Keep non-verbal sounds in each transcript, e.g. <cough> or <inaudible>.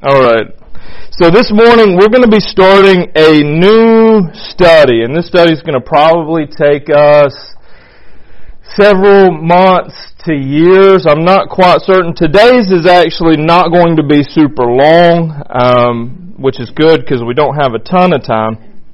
All right. So this morning we're going to be starting a new study, and this study is going to probably take us several months to years. I'm not quite certain. Today's is actually not going to be super long, um, which is good because we don't have a ton of time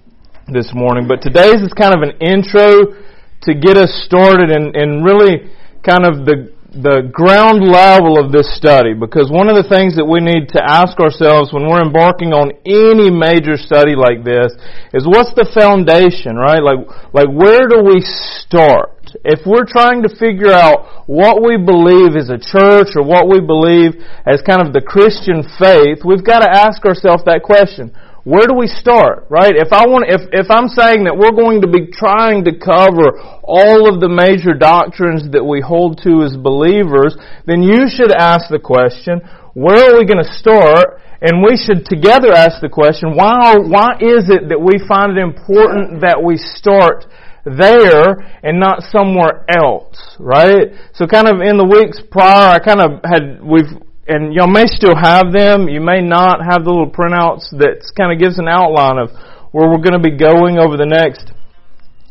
this morning. But today's is kind of an intro to get us started and, and really kind of the the ground level of this study because one of the things that we need to ask ourselves when we're embarking on any major study like this is what's the foundation, right? Like, like where do we start? If we're trying to figure out what we believe as a church or what we believe as kind of the Christian faith, we've got to ask ourselves that question where do we start, right? If I want, if, if I'm saying that we're going to be trying to cover all of the major doctrines that we hold to as believers, then you should ask the question, where are we going to start? And we should together ask the question, why, why is it that we find it important that we start there and not somewhere else, right? So kind of in the weeks prior, I kind of had, we've, and y'all may still have them. You may not have the little printouts that kind of gives an outline of where we're going to be going over the next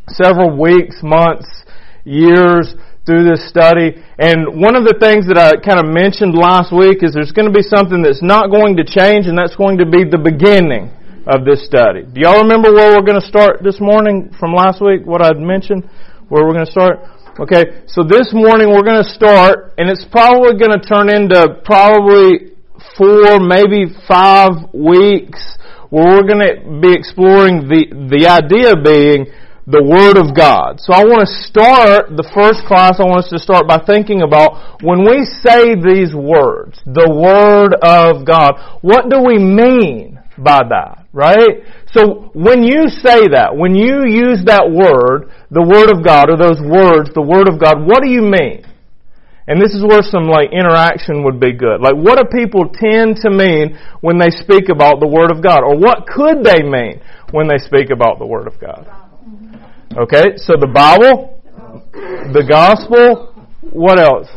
several weeks, months, years through this study. And one of the things that I kind of mentioned last week is there's going to be something that's not going to change, and that's going to be the beginning of this study. Do y'all remember where we're going to start this morning from last week? What I'd mentioned? Where we're going to start? Okay, so this morning we're going to start, and it's probably going to turn into probably four, maybe five weeks, where we're going to be exploring the, the idea being the Word of God. So I want to start the first class, I want us to start by thinking about when we say these words, the Word of God, what do we mean by that, right? So when you say that, when you use that word, the Word of God, or those words, the Word of God, what do you mean? And this is where some like interaction would be good. Like what do people tend to mean when they speak about the Word of God? Or what could they mean when they speak about the Word of God? Okay, so the Bible, the Gospel, what else?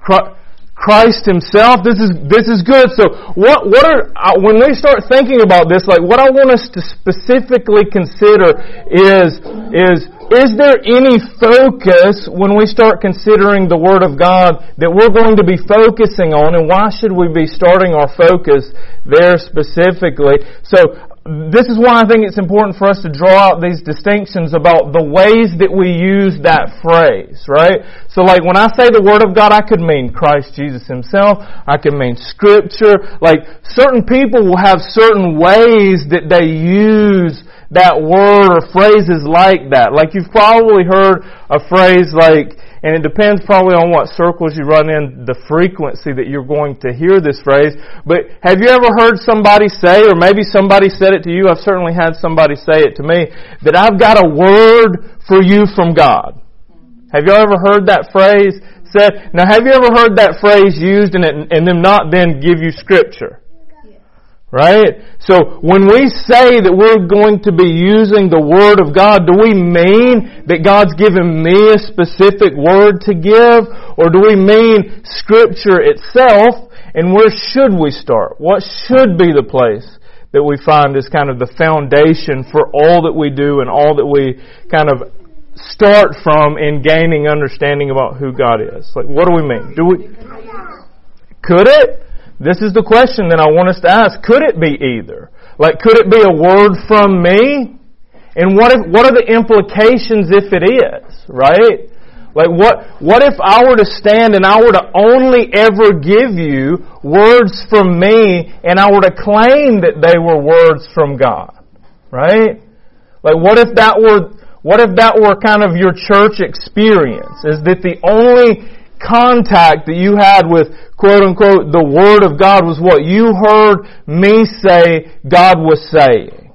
Christ Christ Himself. This is this is good. So what what are uh, when we start thinking about this, like what I want us to specifically consider is is is there any focus when we start considering the Word of God that we're going to be focusing on, and why should we be starting our focus there specifically? So this is why I think it's important for us to draw out these distinctions about the ways that we use that phrase, right? So like when I say the Word of God, I could mean Christ Jesus Himself, I could mean Scripture, like certain people will have certain ways that they use that word or phrases like that. Like you've probably heard a phrase like, and it depends probably on what circles you run in, the frequency that you're going to hear this phrase. But have you ever heard somebody say, or maybe somebody said it to you, I've certainly had somebody say it to me, that I've got a word for you from God. Have you ever heard that phrase said? Now have you ever heard that phrase used and, it, and them not then give you scripture? Right? So when we say that we're going to be using the Word of God, do we mean that God's given me a specific Word to give? Or do we mean Scripture itself? And where should we start? What should be the place that we find is kind of the foundation for all that we do and all that we kind of start from in gaining understanding about who God is? Like, what do we mean? Do we, could it? This is the question that I want us to ask. Could it be either? Like, could it be a word from me? And what if, what are the implications if it is, right? Like what, what if I were to stand and I were to only ever give you words from me and I were to claim that they were words from God? Right? Like what if that were, what if that were kind of your church experience? Is that the only contact that you had with quote unquote the Word of God was what you heard me say God was saying.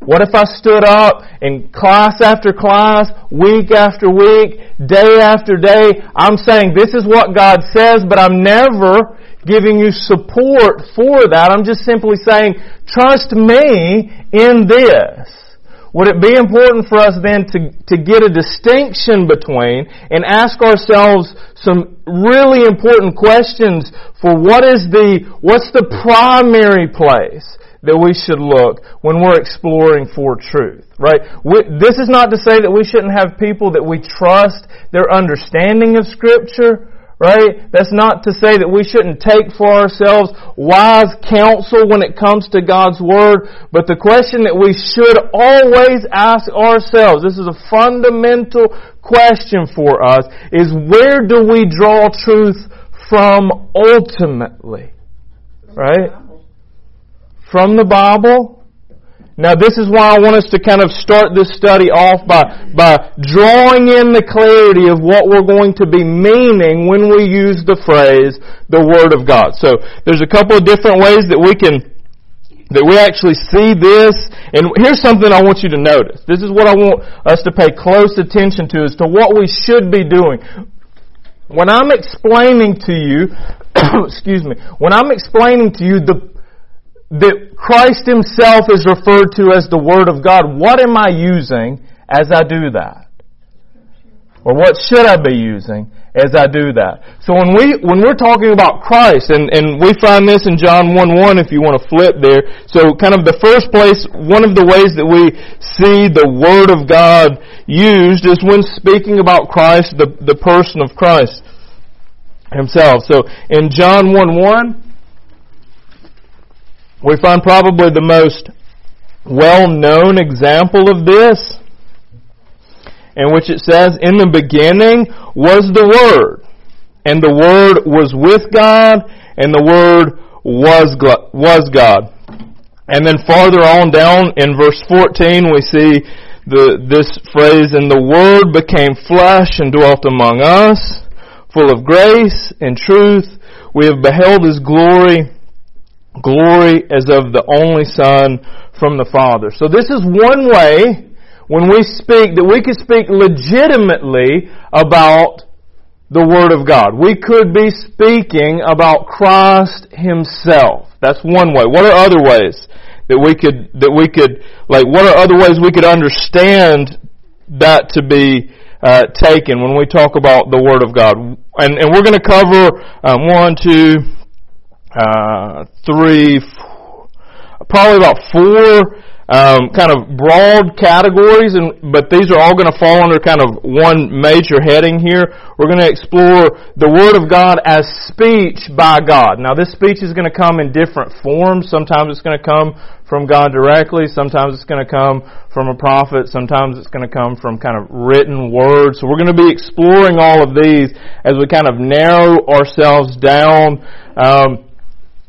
What if I stood up in class after class, week after week, day after day, I'm saying this is what God says, but I'm never giving you support for that. I'm just simply saying, trust me in this. Would it be important for us then to, to get a distinction between and ask ourselves some really important questions for what is the, what's the primary place that we should look when we're exploring for truth, right? We, this is not to say that we shouldn't have people that we trust their understanding of Scripture, right? That's not to say that we shouldn't take for ourselves wise counsel when it comes to God's Word, but the question that we should always ask ourselves, this is a fundamental question for us, is where do we draw truth from ultimately? Right? From the Bible? Now this is why I want us to kind of start this study off by, by drawing in the clarity of what we're going to be meaning when we use the phrase, the Word of God. So, there's a couple of different ways that we can, that we actually see this, and here's something I want you to notice. This is what I want us to pay close attention to as to what we should be doing. When I'm explaining to you, <coughs> excuse me, when I'm explaining to you the that Christ Himself is referred to as the Word of God, what am I using as I do that? Or what should I be using as I do that? So when we, when we're talking about Christ, and, and we find this in John 1 1 if you want to flip there. So kind of the first place, one of the ways that we see the Word of God used is when speaking about Christ, the, the person of Christ Himself. So in John 1 1, we find probably the most well-known example of this, in which it says, In the beginning was the Word, and the Word was with God, and the Word was was God. And then farther on down in verse 14 we see the, this phrase, and the Word became flesh and dwelt among us, full of grace and truth. We have beheld His glory, glory as of the only Son from the Father. So this is one way when we speak that we could speak legitimately about the Word of God. We could be speaking about Christ Himself. That's one way. What are other ways that we could, that we could, like, what are other ways we could understand that to be uh, taken when we talk about the Word of God? And, and we're going to cover um, one, two, uh, three, probably about four um, kind of broad categories, and but these are all going to fall under kind of one major heading here. We're going to explore the Word of God as speech by God. Now, this speech is going to come in different forms. Sometimes it's going to come from God directly. Sometimes it's going to come from a prophet. Sometimes it's going to come from kind of written words. So we're going to be exploring all of these as we kind of narrow ourselves down. Um,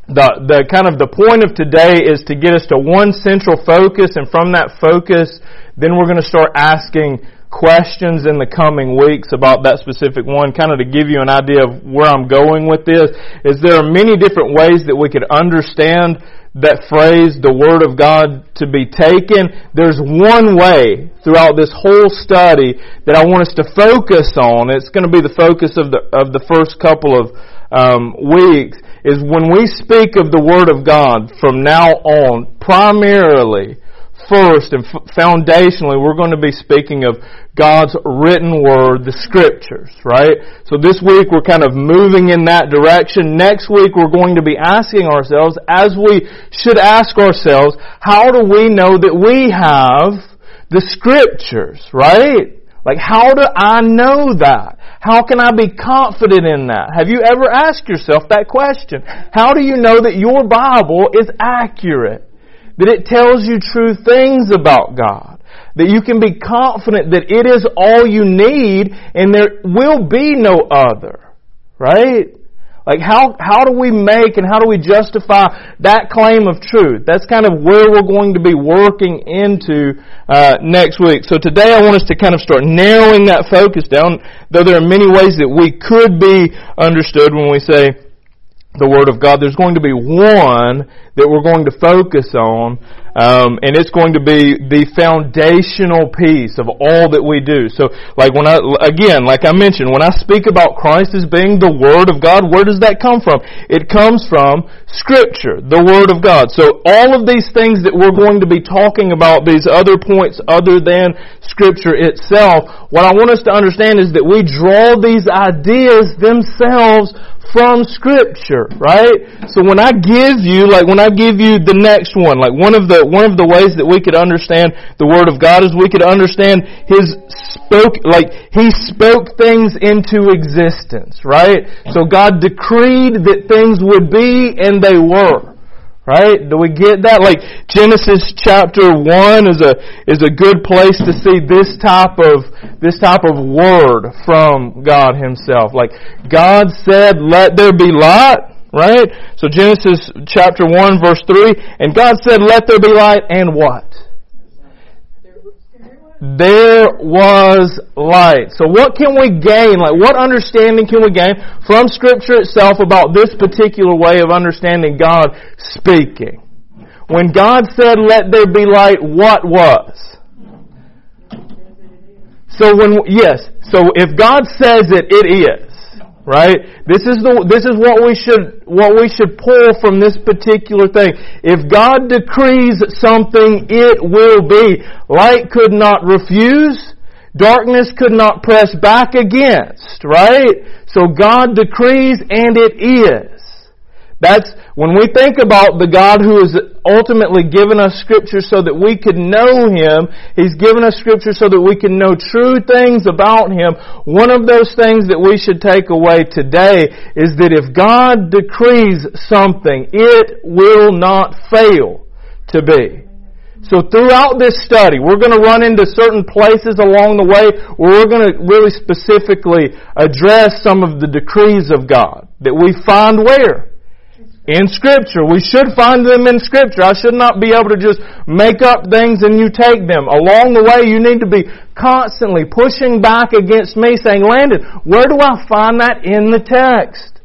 the, the kind of the point of today is to get us to one central focus and from that focus, then we're going to start asking questions in the coming weeks about that specific one, kind of to give you an idea of where I'm going with this, is there are many different ways that we could understand that phrase, the Word of God, to be taken. There's one way throughout this whole study that I want us to focus on. It's going to be the focus of the, of the first couple of um, weeks is when we speak of the Word of God from now on, primarily, first and f- foundationally, we're going to be speaking of God's written Word, the Scriptures, right? So this week we're kind of moving in that direction. Next week we're going to be asking ourselves, as we should ask ourselves, how do we know that we have the Scriptures, right? Like how do I know that? How can I be confident in that? Have you ever asked yourself that question? How do you know that your Bible is accurate? That it tells you true things about God? That you can be confident that it is all you need and there will be no other. Right? Like how, how do we make and how do we justify that claim of truth? That's kind of where we're going to be working into uh, next week. So today I want us to kind of start narrowing that focus down, though there are many ways that we could be understood when we say the Word of God. There's going to be one that we're going to focus on Um, and it's going to be the foundational piece of all that we do. So, like when I, again, like I mentioned, when I speak about Christ as being the Word of God, where does that come from? It comes from Scripture, the Word of God. So all of these things that we're going to be talking about, these other points other than Scripture itself, what I want us to understand is that we draw these ideas themselves from scripture, right? So when I give you, like when I give you the next one, like one of the, one of the ways that we could understand the Word of God is we could understand His spoke, like He spoke things into existence, right? So God decreed that things would be and they were. Right? Do we get that? Like Genesis chapter 1 is a, is a good place to see this type of, this type of word from God Himself. Like God said, let there be light, right? So Genesis chapter 1 verse 3, and God said, let there be light, and what? There was light. So what can we gain? Like what understanding can we gain from scripture itself about this particular way of understanding God speaking? When God said, let there be light, what was? So when, yes, so if God says it, it is right? This is the, this is what we should, what we should pull from this particular thing. If God decrees something, it will be. Light could not refuse. Darkness could not press back against, right? So God decrees and it is. That's when we think about the God who has ultimately given us scripture so that we could know Him. He's given us scripture so that we can know true things about Him. One of those things that we should take away today is that if God decrees something, it will not fail to be. So throughout this study, we're going to run into certain places along the way where we're going to really specifically address some of the decrees of God that we find where? In Scripture. We should find them in Scripture. I should not be able to just make up things and you take them. Along the way, you need to be constantly pushing back against me saying, Landon, where do I find that in the text?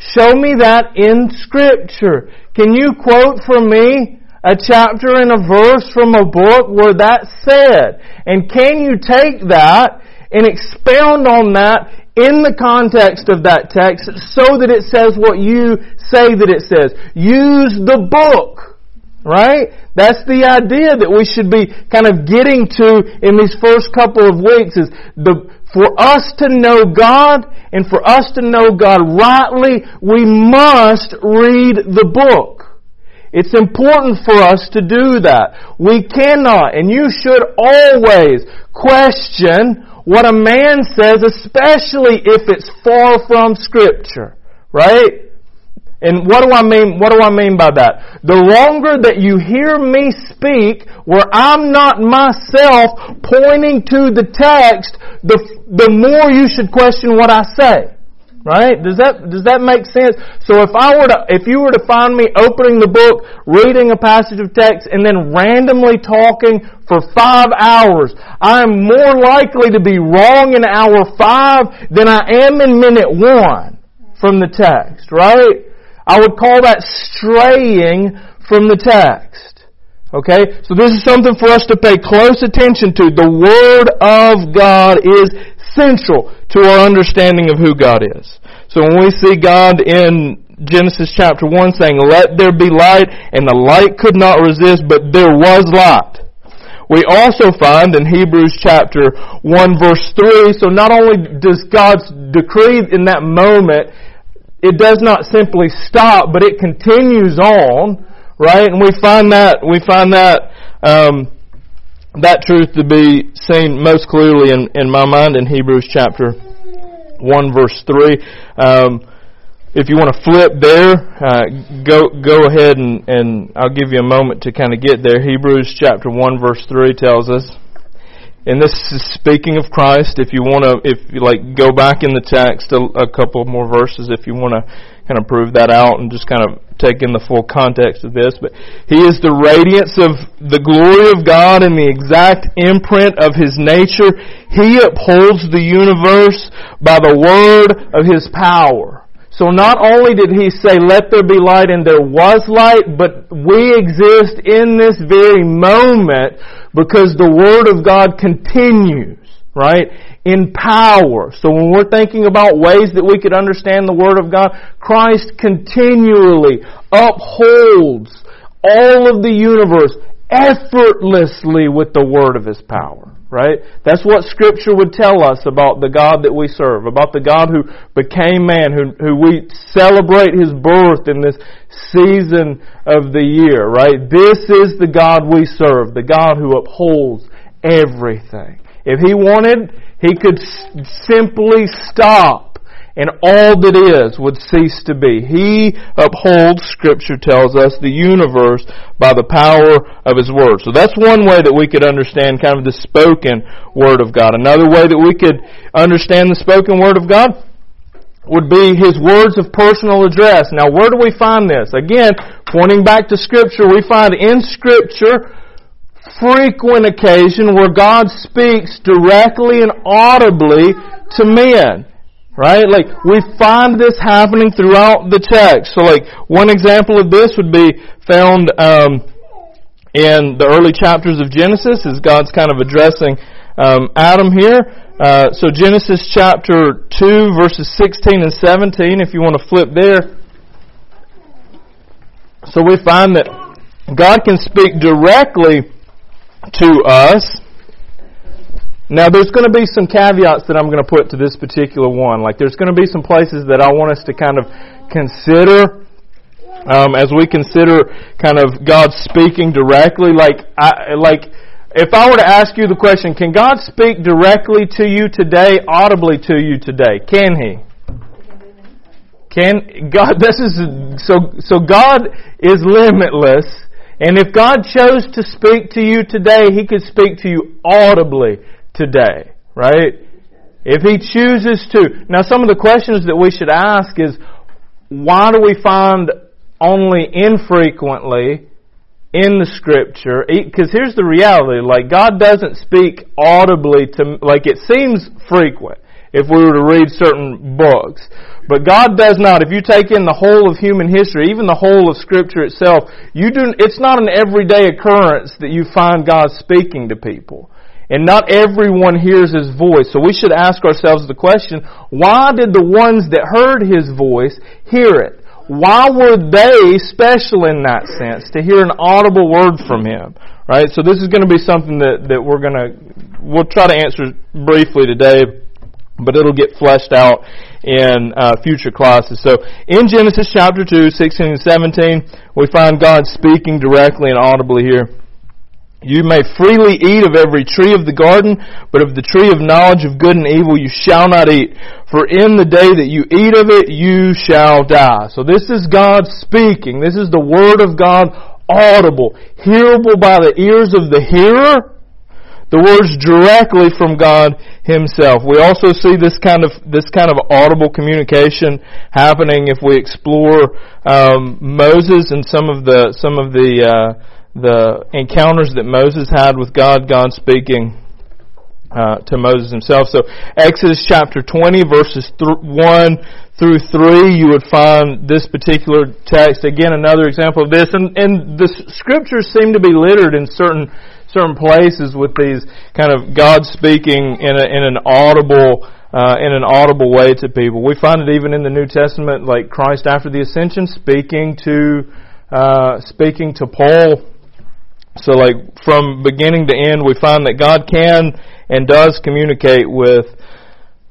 Show me that in Scripture. Can you quote for me a chapter and a verse from a book where that's said? And can you take that and expound on that in the context of that text so that it says what you say that it says. Use the book. Right? That's the idea that we should be kind of getting to in these first couple of weeks is the, for us to know God and for us to know God rightly, we must read the book. It's important for us to do that. We cannot, and you should always question what a man says, especially if it's far from Scripture. Right? And what do I mean, what do I mean by that? The longer that you hear me speak where I'm not myself pointing to the text, the, the more you should question what I say. Right? Does that, does that make sense? So if I were to, if you were to find me opening the book, reading a passage of text, and then randomly talking for five hours, I'm more likely to be wrong in hour five than I am in minute one from the text, right? I would call that straying from the text. Okay? So this is something for us to pay close attention to. The Word of God is central to our understanding of who God is. So when we see God in Genesis chapter 1 saying, let there be light, and the light could not resist, but there was light. We also find in Hebrews chapter 1 verse 3, so not only does God's decree in that moment, it does not simply stop, but it continues on, right? And we find that, we find that, um, that truth to be seen most clearly in, in my mind in Hebrews chapter 1 verse 3. Um, if you want to flip there, uh, go go ahead and, and I'll give you a moment to kind of get there. Hebrews chapter 1 verse 3 tells us, and this is speaking of Christ. If you want to, if you like, go back in the text a, a couple more verses if you want to kind of prove that out and just kind of take in the full context of this, but He is the radiance of the glory of God and the exact imprint of His nature. He upholds the universe by the word of His power. So not only did he say, let there be light and there was light, but we exist in this very moment because the Word of God continues, right? In power. So when we're thinking about ways that we could understand the Word of God, Christ continually upholds all of the universe effortlessly with the word of his power. Right? That's what scripture would tell us about the God that we serve, about the God who became man, who, who we celebrate his birth in this season of the year, right? This is the God we serve, the God who upholds everything. If he wanted, he could simply stop and all that is would cease to be. He upholds, Scripture tells us, the universe by the power of His Word. So that's one way that we could understand kind of the spoken Word of God. Another way that we could understand the spoken Word of God would be His words of personal address. Now where do we find this? Again, pointing back to Scripture, we find in Scripture frequent occasion where God speaks directly and audibly to men. Right? Like, we find this happening throughout the text. So like, one example of this would be found, um, in the early chapters of Genesis as God's kind of addressing, um, Adam here. Uh, so Genesis chapter 2 verses 16 and 17, if you want to flip there. So we find that God can speak directly to us now there's going to be some caveats that I'm going to put to this particular one. Like there's going to be some places that I want us to kind of consider um, as we consider kind of God speaking directly. Like I, like if I were to ask you the question, can God speak directly to you today, audibly to you today? Can He? Can God? <laughs> This is so. So God is limitless. And if God chose to speak to you today, He could speak to you audibly today, right? If He chooses to. Now some of the questions that we should ask is, why do we find only infrequently in the scripture, because here's the reality, like God doesn't speak audibly to, like it seems frequent if we were to read certain books. But God does not. If you take in the whole of human history, even the whole of scripture itself, you do, it's not an everyday occurrence that you find God speaking to people. And not everyone hears His voice. So we should ask ourselves the question, why did the ones that heard His voice hear it? Why were they special in that sense to hear an audible word from Him? Right? So this is going to be something that, that we're going to, we'll try to answer briefly today, but it'll get fleshed out in uh, future classes. So in Genesis chapter 2, 16 and 17, we find God speaking directly and audibly here. You may freely eat of every tree of the garden, but of the tree of knowledge of good and evil you shall not eat. For in the day that you eat of it, you shall die. So this is God speaking. This is the Word of God audible, hearable by the ears of the hearer. The words directly from God Himself. We also see this kind of this kind of audible communication happening if we explore um, Moses and some of the some of the uh, the encounters that Moses had with God, God speaking uh, to Moses himself. So Exodus chapter 20 verses th- 1 through 3, you would find this particular text. Again, another example of this. And, and the scriptures seem to be littered in certain, certain places with these kind of God speaking in, a, in an audible, uh, in an audible way to people. We find it even in the New Testament, like Christ after the ascension speaking to, uh, speaking to Paul so like from beginning to end, we find that God can and does communicate with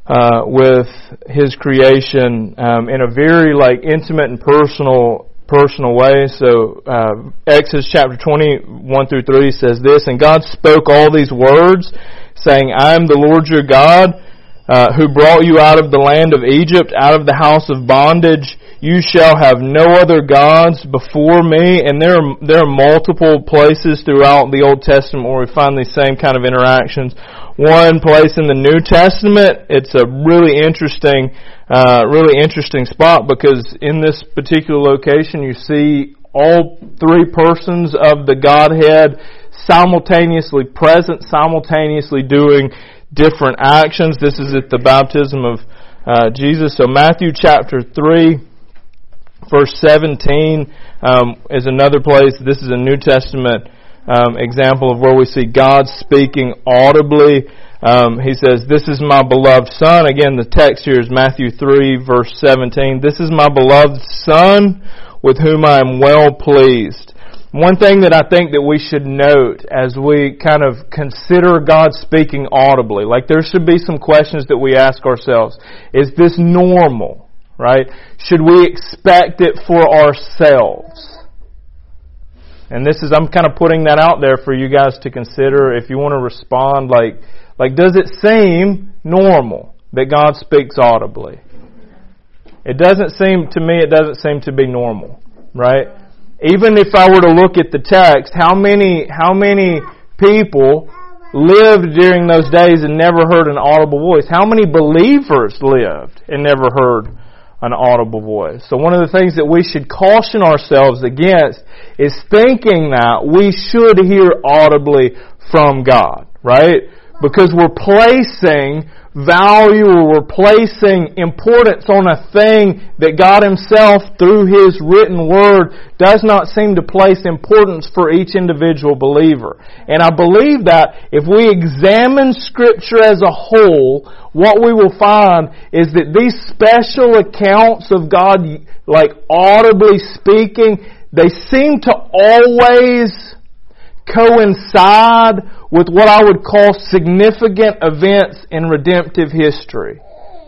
uh, with His creation um, in a very like intimate and personal personal way. So uh, Exodus chapter twenty one through three says this, and God spoke all these words, saying, "I am the Lord your God." Uh, who brought you out of the land of Egypt, out of the house of bondage. You shall have no other gods before me. And there are, there are multiple places throughout the Old Testament where we find these same kind of interactions. One place in the New Testament, it's a really interesting, uh, really interesting spot because in this particular location you see all three persons of the Godhead simultaneously present, simultaneously doing different actions. This is at the baptism of uh, Jesus. So Matthew chapter 3, verse 17 um, is another place. This is a New Testament um, example of where we see God speaking audibly. Um, he says, This is my beloved Son. Again, the text here is Matthew 3, verse 17. This is my beloved Son with whom I am well pleased. One thing that I think that we should note as we kind of consider God speaking audibly, like there should be some questions that we ask ourselves. Is this normal? Right? Should we expect it for ourselves? And this is, I'm kind of putting that out there for you guys to consider if you want to respond like, like does it seem normal that God speaks audibly? It doesn't seem, to me, it doesn't seem to be normal, right? even if I were to look at the text, how many, how many people lived during those days and never heard an audible voice? How many believers lived and never heard an audible voice? So one of the things that we should caution ourselves against is thinking that we should hear audibly from God, right? Because we're placing value or we're placing importance on a thing that God Himself, through His written Word, does not seem to place importance for each individual believer. And I believe that if we examine Scripture as a whole, what we will find is that these special accounts of God, like audibly speaking, they seem to always coincide with what I would call significant events in redemptive history.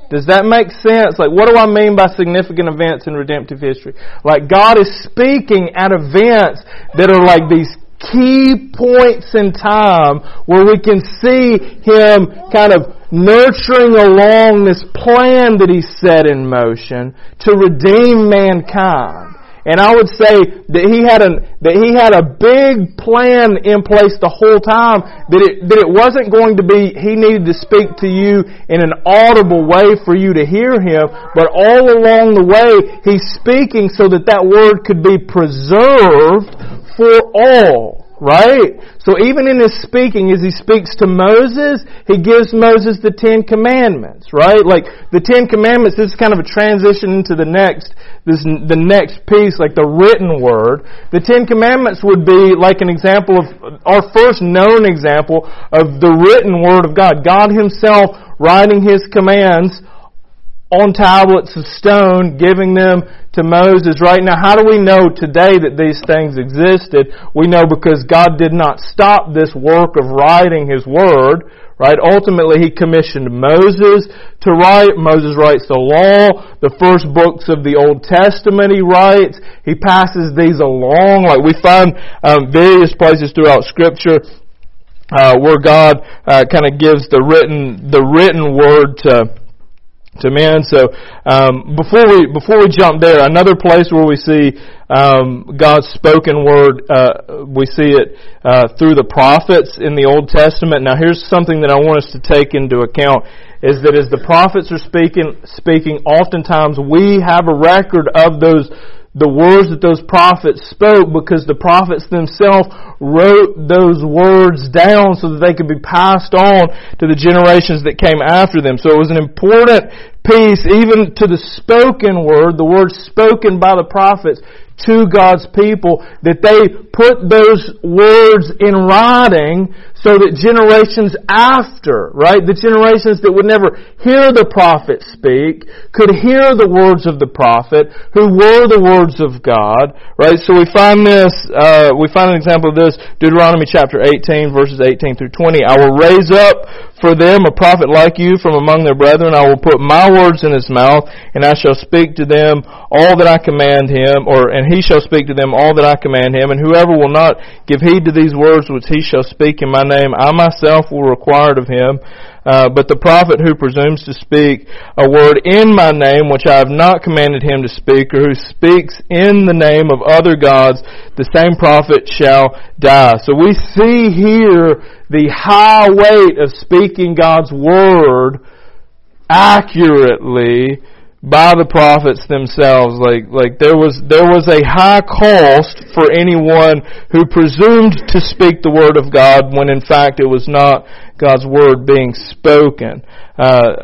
Does that make sense? Like, what do I mean by significant events in redemptive history? Like, God is speaking at events that are like these key points in time where we can see Him kind of nurturing along this plan that He set in motion to redeem mankind. And I would say that he had a, that he had a big plan in place the whole time, that it, that it wasn't going to be, he needed to speak to you in an audible way for you to hear him, but all along the way, he's speaking so that that word could be preserved for all. Right? So even in his speaking, as he speaks to Moses, he gives Moses the Ten Commandments, right? Like, the Ten Commandments, this is kind of a transition into the next, this, the next piece, like the written word. The Ten Commandments would be like an example of, our first known example of the written word of God. God himself writing his commands on tablets of stone, giving them to Moses. Right now, how do we know today that these things existed? We know because God did not stop this work of writing His Word, right? Ultimately, He commissioned Moses to write. Moses writes the law. The first books of the Old Testament He writes. He passes these along. Like we find um, various places throughout Scripture uh, where God uh, kind of gives the written the written word to to men. So um, before we before we jump there, another place where we see um, God's spoken word, uh, we see it uh, through the prophets in the Old Testament. Now, here's something that I want us to take into account: is that as the prophets are speaking, speaking, oftentimes we have a record of those the words that those prophets spoke because the prophets themselves wrote those words down so that they could be passed on to the generations that came after them. So it was an important piece even to the spoken word, the words spoken by the prophets to God's people, that they put those words in writing so that generations after, right, the generations that would never hear the prophet speak, could hear the words of the prophet, who were the words of God, right? So we find this, uh, we find an example of this, Deuteronomy chapter 18, verses 18 through 20. I will raise up for them a prophet like you from among their brethren. I will put my words in his mouth, and I shall speak to them all that I command him, or, and he shall speak to them all that I command him, and whoever will not give heed to these words which he shall speak in my name, I myself will require it of him. Uh, but the prophet who presumes to speak a word in my name, which I have not commanded him to speak, or who speaks in the name of other gods, the same prophet shall die. So we see here the high weight of speaking God's word accurately by the prophets themselves. Like, like there was, there was a high cost for anyone who presumed to speak the word of God when in fact it was not God's word being spoken. Uh,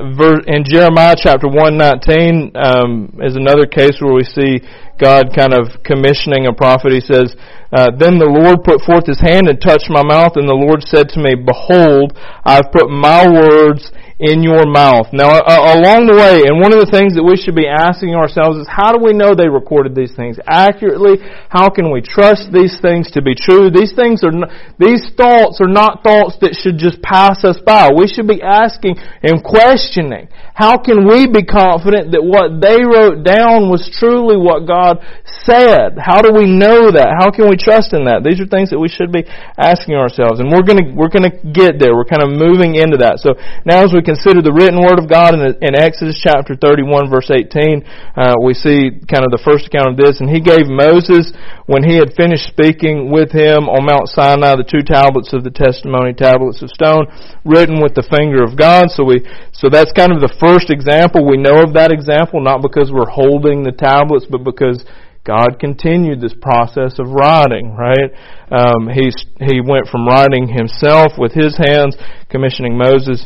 in Jeremiah chapter 119 um, is another case where we see God kind of commissioning a prophet. He says, uh, Then the Lord put forth his hand and touched my mouth, and the Lord said to me, Behold, I've put my words in your mouth. Now, uh, along the way, and one of the things that we should be asking ourselves is, how do we know they recorded these things accurately? How can we trust these things to be true? These things are, these thoughts are not thoughts that should just pass us by. We should be asking and questioning. How can we be confident that what they wrote down was truly what God said? How do we know that? How can we trust in that? These are things that we should be asking ourselves, and we're gonna we're gonna get there. We're kind of moving into that. So now, as we consider the written word of God in, in Exodus chapter 31, verse 18, uh, we see kind of the first account of this, and He gave Moses when he had finished speaking with him on Mount Sinai the two tablets of the testimony, tablets of stone, written with the finger of God. So we so that's kind of the first example. We know of that example not because we're holding the tablets, but because God continued this process of writing, right? Um, he, he went from writing himself with his hands, commissioning Moses,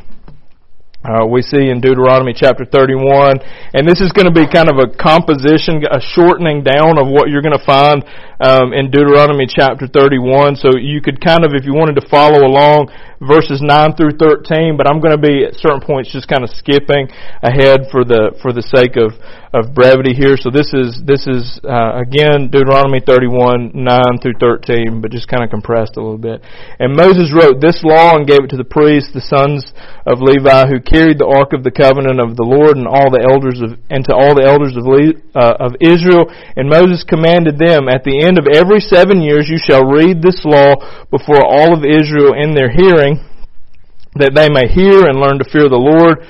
uh, we see in Deuteronomy chapter 31, and this is going to be kind of a composition, a shortening down of what you're going to find um, in Deuteronomy chapter 31. So you could kind of, if you wanted to follow along, verses 9 through 13. But I'm going to be at certain points just kind of skipping ahead for the for the sake of of brevity here. So this is this is uh, again Deuteronomy 31 9 through 13, but just kind of compressed a little bit. And Moses wrote this law and gave it to the priests, the sons of Levi, who carried the ark of the covenant of the Lord, and all the elders of and to all the elders of uh, of Israel. And Moses commanded them, at the end of every seven years, you shall read this law before all of Israel in their hearing, that they may hear and learn to fear the Lord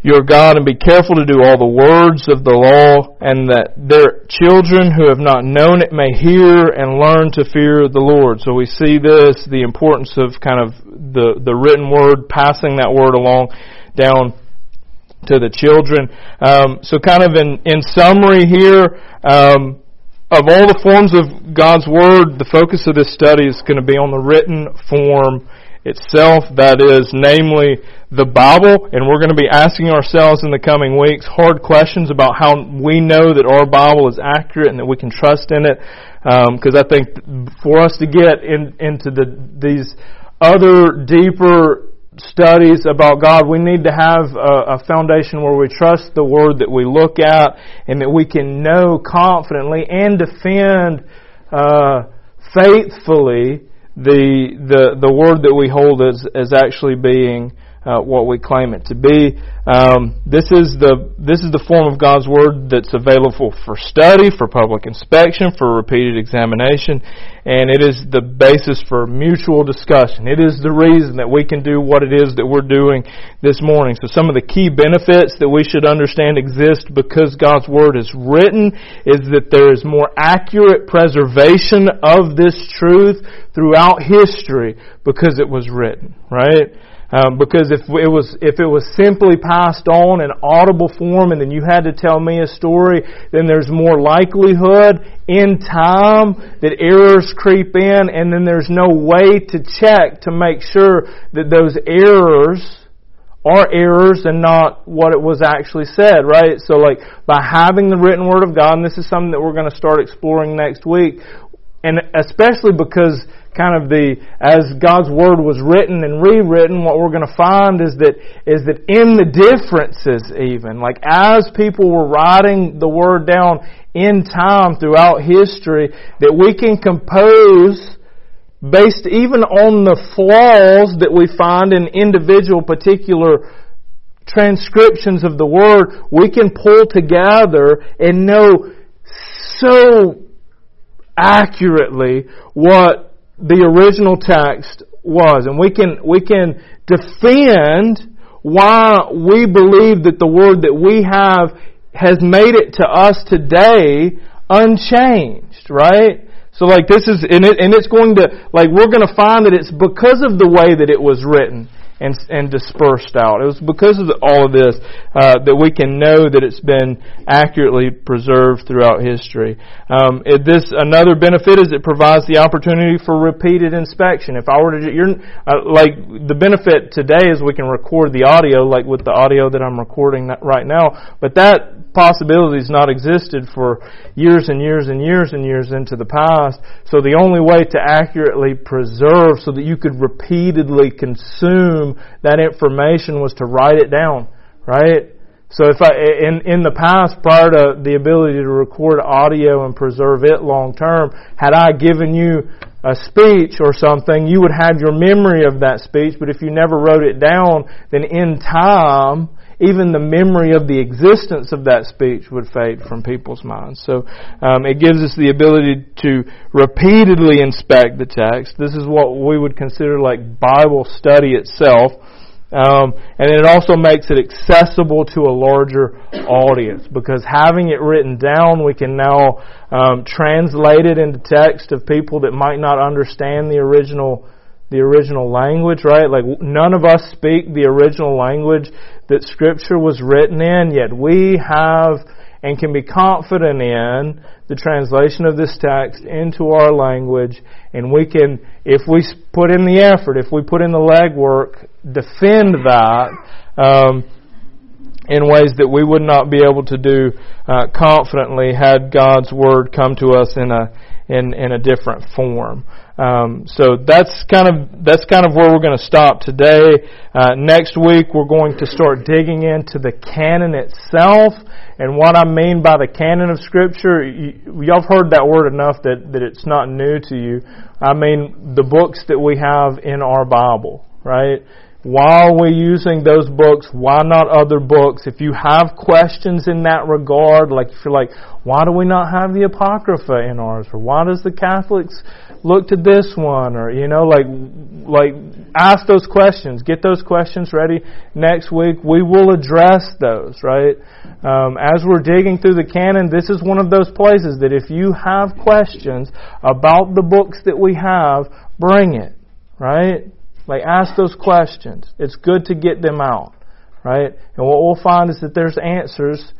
your God and be careful to do all the words of the law and that their children who have not known it may hear and learn to fear the Lord. So we see this, the importance of kind of the, the written word, passing that word along down to the children. Um, so kind of in, in summary here, um, of all the forms of God's Word, the focus of this study is going to be on the written form itself, that is, namely, the Bible, and we're going to be asking ourselves in the coming weeks hard questions about how we know that our Bible is accurate and that we can trust in it. Because um, I think for us to get in, into the, these other deeper studies about God, we need to have a, a, foundation where we trust the Word that we look at and that we can know confidently and defend uh, faithfully the, the, the Word that we hold as, as actually being uh, what we claim it to be. Um, this is the this is the form of God's word that's available for study, for public inspection, for repeated examination, and it is the basis for mutual discussion. It is the reason that we can do what it is that we're doing this morning. So some of the key benefits that we should understand exist because God's word is written is that there is more accurate preservation of this truth throughout history because it was written, right? Um, because if it was if it was simply passed on in audible form, and then you had to tell me a story, then there's more likelihood in time that errors creep in, and then there's no way to check to make sure that those errors are errors and not what it was actually said, right? So like by having the written word of God, and this is something that we're going to start exploring next week, and especially because kind of the as God's word was written and rewritten, what we're going to find is that is that in the differences, even like as people were writing the word down in time throughout history, that we can compose based even on the flaws that we find in individual particular transcriptions of the word, we can pull together and know so accurately what the original text was. And we can, we can defend why we believe that the word that we have has made it to us today unchanged, right? So like this is, and, it, and it's going to, like we're going to find that it's because of the way that it was written. And, and dispersed out. It was because of the, all of this uh, that we can know that it's been accurately preserved throughout history. Um, this another benefit is it provides the opportunity for repeated inspection. If I were to, you're uh, like the benefit today is we can record the audio, like with the audio that I'm recording right now, but that possibility has not existed for years and years and years and years into the past. So the only way to accurately preserve so that you could repeatedly consume that information was to write it down, right? So if I, in, in the past, prior to the ability to record audio and preserve it long term, had I given you a speech or something, you would have your memory of that speech, but if you never wrote it down, then in time, even the memory of the existence of that speech would fade from people's minds. So um, it gives us the ability to repeatedly inspect the text. This is what we would consider like Bible study itself. Um, and it also makes it accessible to a larger audience because having it written down, we can now um, translate it into text of people that might not understand the original the original language, right? Like none of us speak the original language that Scripture was written in, yet we have and can be confident in the translation of this text into our language, and we can, if we put in the effort, if we put in the legwork, defend that um, in ways that we would not be able to do uh, confidently had God's Word come to us in a in in a different form. Um, so that's kind of that's kind of where we're going to stop today. Uh, next week we're going to start digging into the canon itself and what I mean by the canon of Scripture. You, y'all have heard that word enough that that it's not new to you. I mean the books that we have in our Bible, right? Why are we using those books? Why not other books? If you have questions in that regard, like if you're like, why do we not have the Apocrypha in ours? Or why does the Catholics look to this one or you know like like ask those questions. Get those questions ready next week. We will address those right? Um, as we're digging through the canon this is one of those places that if you have questions about the books that we have bring it right? Like ask those questions. It's good to get them out right? And what we'll find is that there's answers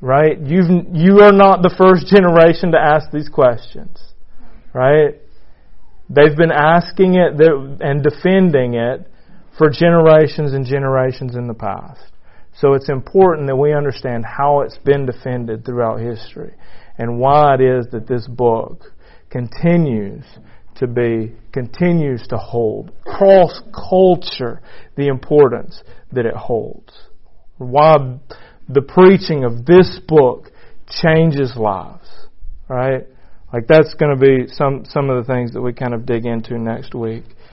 right? You've you are not the first <laughs> generation to ask these questions right They've been asking it and defending it for generations and generations in the past. So it's important that we understand how it's been defended throughout history and why it is that this book continues to be, continues to hold cross culture the importance that it holds. Why the preaching of this book changes lives, right? Like that's going to be some some of the things that we kind of dig into next week.